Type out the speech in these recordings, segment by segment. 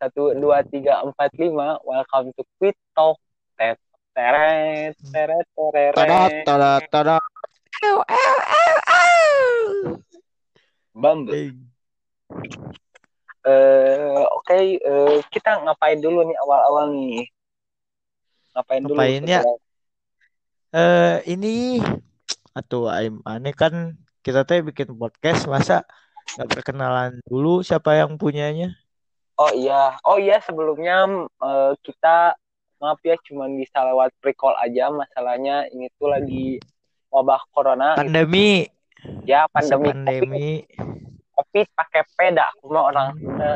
satu dua tiga empat lima. Welcome to Quick Talk. Tet teret teret Tada, teret tada, tada. Bumble. Eh, eh oke eh, kita ngapain dulu nih awal-awal nih? Ngapain dulu Ngapain ya? eh, ini atau aim aneh kan kita teh bikin podcast masa nggak perkenalan dulu siapa yang punyanya? Oh iya. Oh iya sebelumnya eh, kita maaf ya cuman bisa lewat pre-call aja. Masalahnya ini tuh lagi wabah corona. Pandemi, ya pandemi. pandemi. covid pakai peda aku mah orang Sunda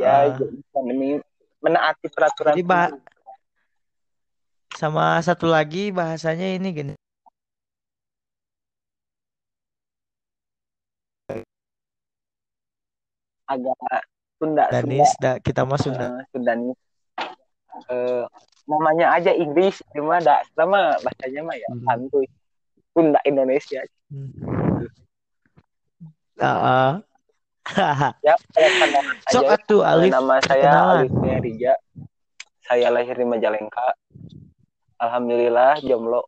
ya Heeh. jadi pandemi menaati peraturan Jadi bah sama satu lagi bahasanya ini gini. agak Sunda Sunda. Danis, da, kita mah Sunda. eh, Sundanis Eh, namanya aja Inggris cuma dak sama bahasanya mah ya Hmm. santuy. Sunda Indonesia. Hmm. Ya perkenalkan Sok aja. Atuh Eh, Alif. nama saya. Alif Rija. Saya lahir di Majalengka. Alhamdulillah jomblo.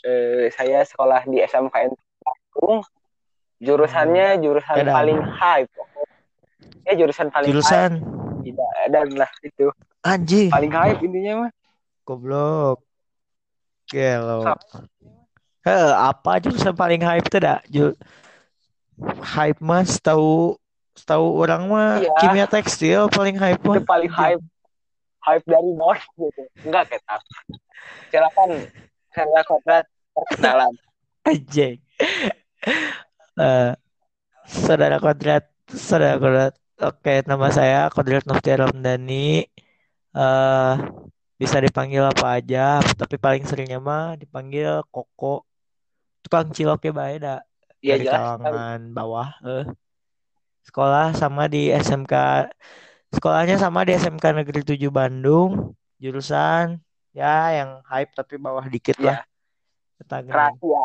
Eh, saya sekolah di SMKN Bandung jurusannya jurusan Edan. paling hype eh jurusan paling Jurusan tidak dan lah itu anjing. paling hype intinya mah Goblok. Gelo. Heh, apa jurusan paling hype tuh dah? Ju hype mas tahu tahu orang mah Iya. kimia tekstil paling hype mah. paling hype hype dari bos gitu enggak ketat silakan saya kodrat perkenalan Anjing. Eh, saudara kodrat, saudara kodrat. Oke, nama saya Kodrat Nofti Ramdhani. Eh, bisa dipanggil apa aja, tapi paling seringnya mah dipanggil Koko. Tukang cilok ya bae dah. Iya dari jelas kalangan bawah. Eh. Sekolah sama di SMK. Sekolahnya sama di SMK Negeri 7 Bandung. Jurusan ya yang hype tapi bawah dikit ya lah. Rahasia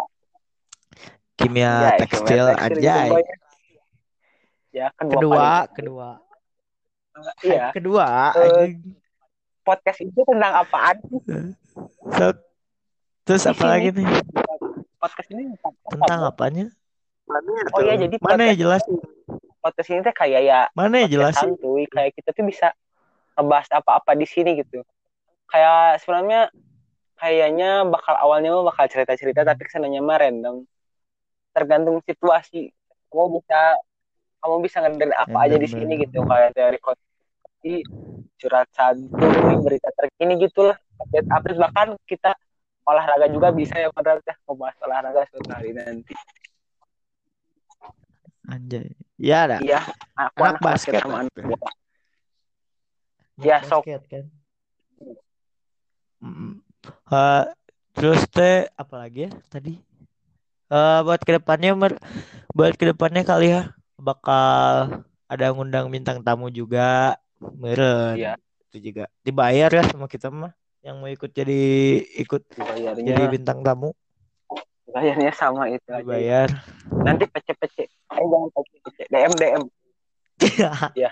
Kimia ya tekstil aja. Ya kedua Kedua, paling- kedua. iya Hype kedua. Eh, anjing. podcast itu tentang apaan So, terus di apa lagi nih? podcast ini tentang apa, Tentang apanya? oh iya jadi Mana ya jelas? podcast ini teh kayak ya Mana ya jelas? santuy kayak kita tuh bisa ngebahas apa-apa di sini gitu kayak sebenarnya kayaknya bakal awalnya mah bakal cerita-cerita tapi ke sananya mah random tergantung situasi kamu bisa kamu bisa ngedengerin apa aja di sini gitu kayak dari kondisi curhat santuy berita terkini gitulah update update bahkan kita olahraga juga bisa ya pada teh membahas olahraga suatu hari nanti Anjay. Ya dah. iya aku Anak anak, basket basket sama anak lah. bola Ya, sok. Kan. Eh, terus teh apa lagi ya tadi? Eh buat ke depannya mer buat ke depannya kali ya bakal ada ngundang bintang tamu juga. Meren Iya. itu juga. Dibayar ya sama kita mah yang mau ikut jadi ikut jadi bayarnya bintang tamu. Bayarnya sama itu aja. Dibayar. Nanti pece pece eh jangan pece pece dm dm Ya.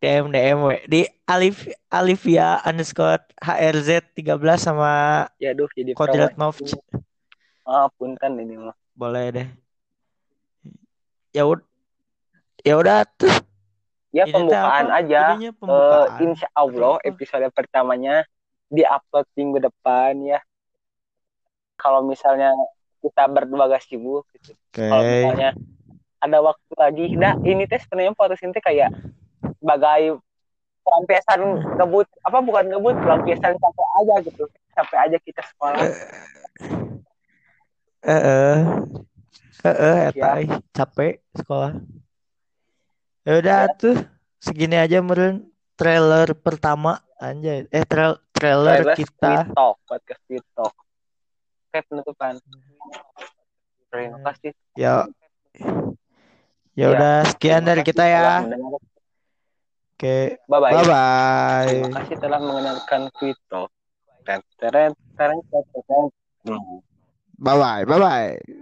DM DM we. di Alif Alivia underscore HRZ 13 sama ya duh jadi Kodrat. Novc ah punten ini mah. Boleh deh ya udah ya udah tuh ya Ini pembukaan apa? aja. Eh, pembukaan. insya Allah episode pertamanya di upload minggu depan ya. Kalau misalnya kita berdua gak sibuk gitu. Oke. Kalau misalnya ada waktu lagi nah ini teh sebenarnya ini kayak sebagai pelampiasan ngebut apa bukan ngebut pelampiasan capek aja gitu. Capek aja kita sekolah. Eh eh eh eh eta ih, capek sekolah. Ya udah tuh segini aja meren trailer pertama anjay. Eh trail trailer Trailer kita. Sweet Talk podcast Sweet Talk. Oke penutupan. Terima kasih. Ya. Ya udah sekian dari kita ya. oke bye bye bye bye terima kasih telah mengenalkan Sweet Talk. Teren teren teren teren bye bye bye bye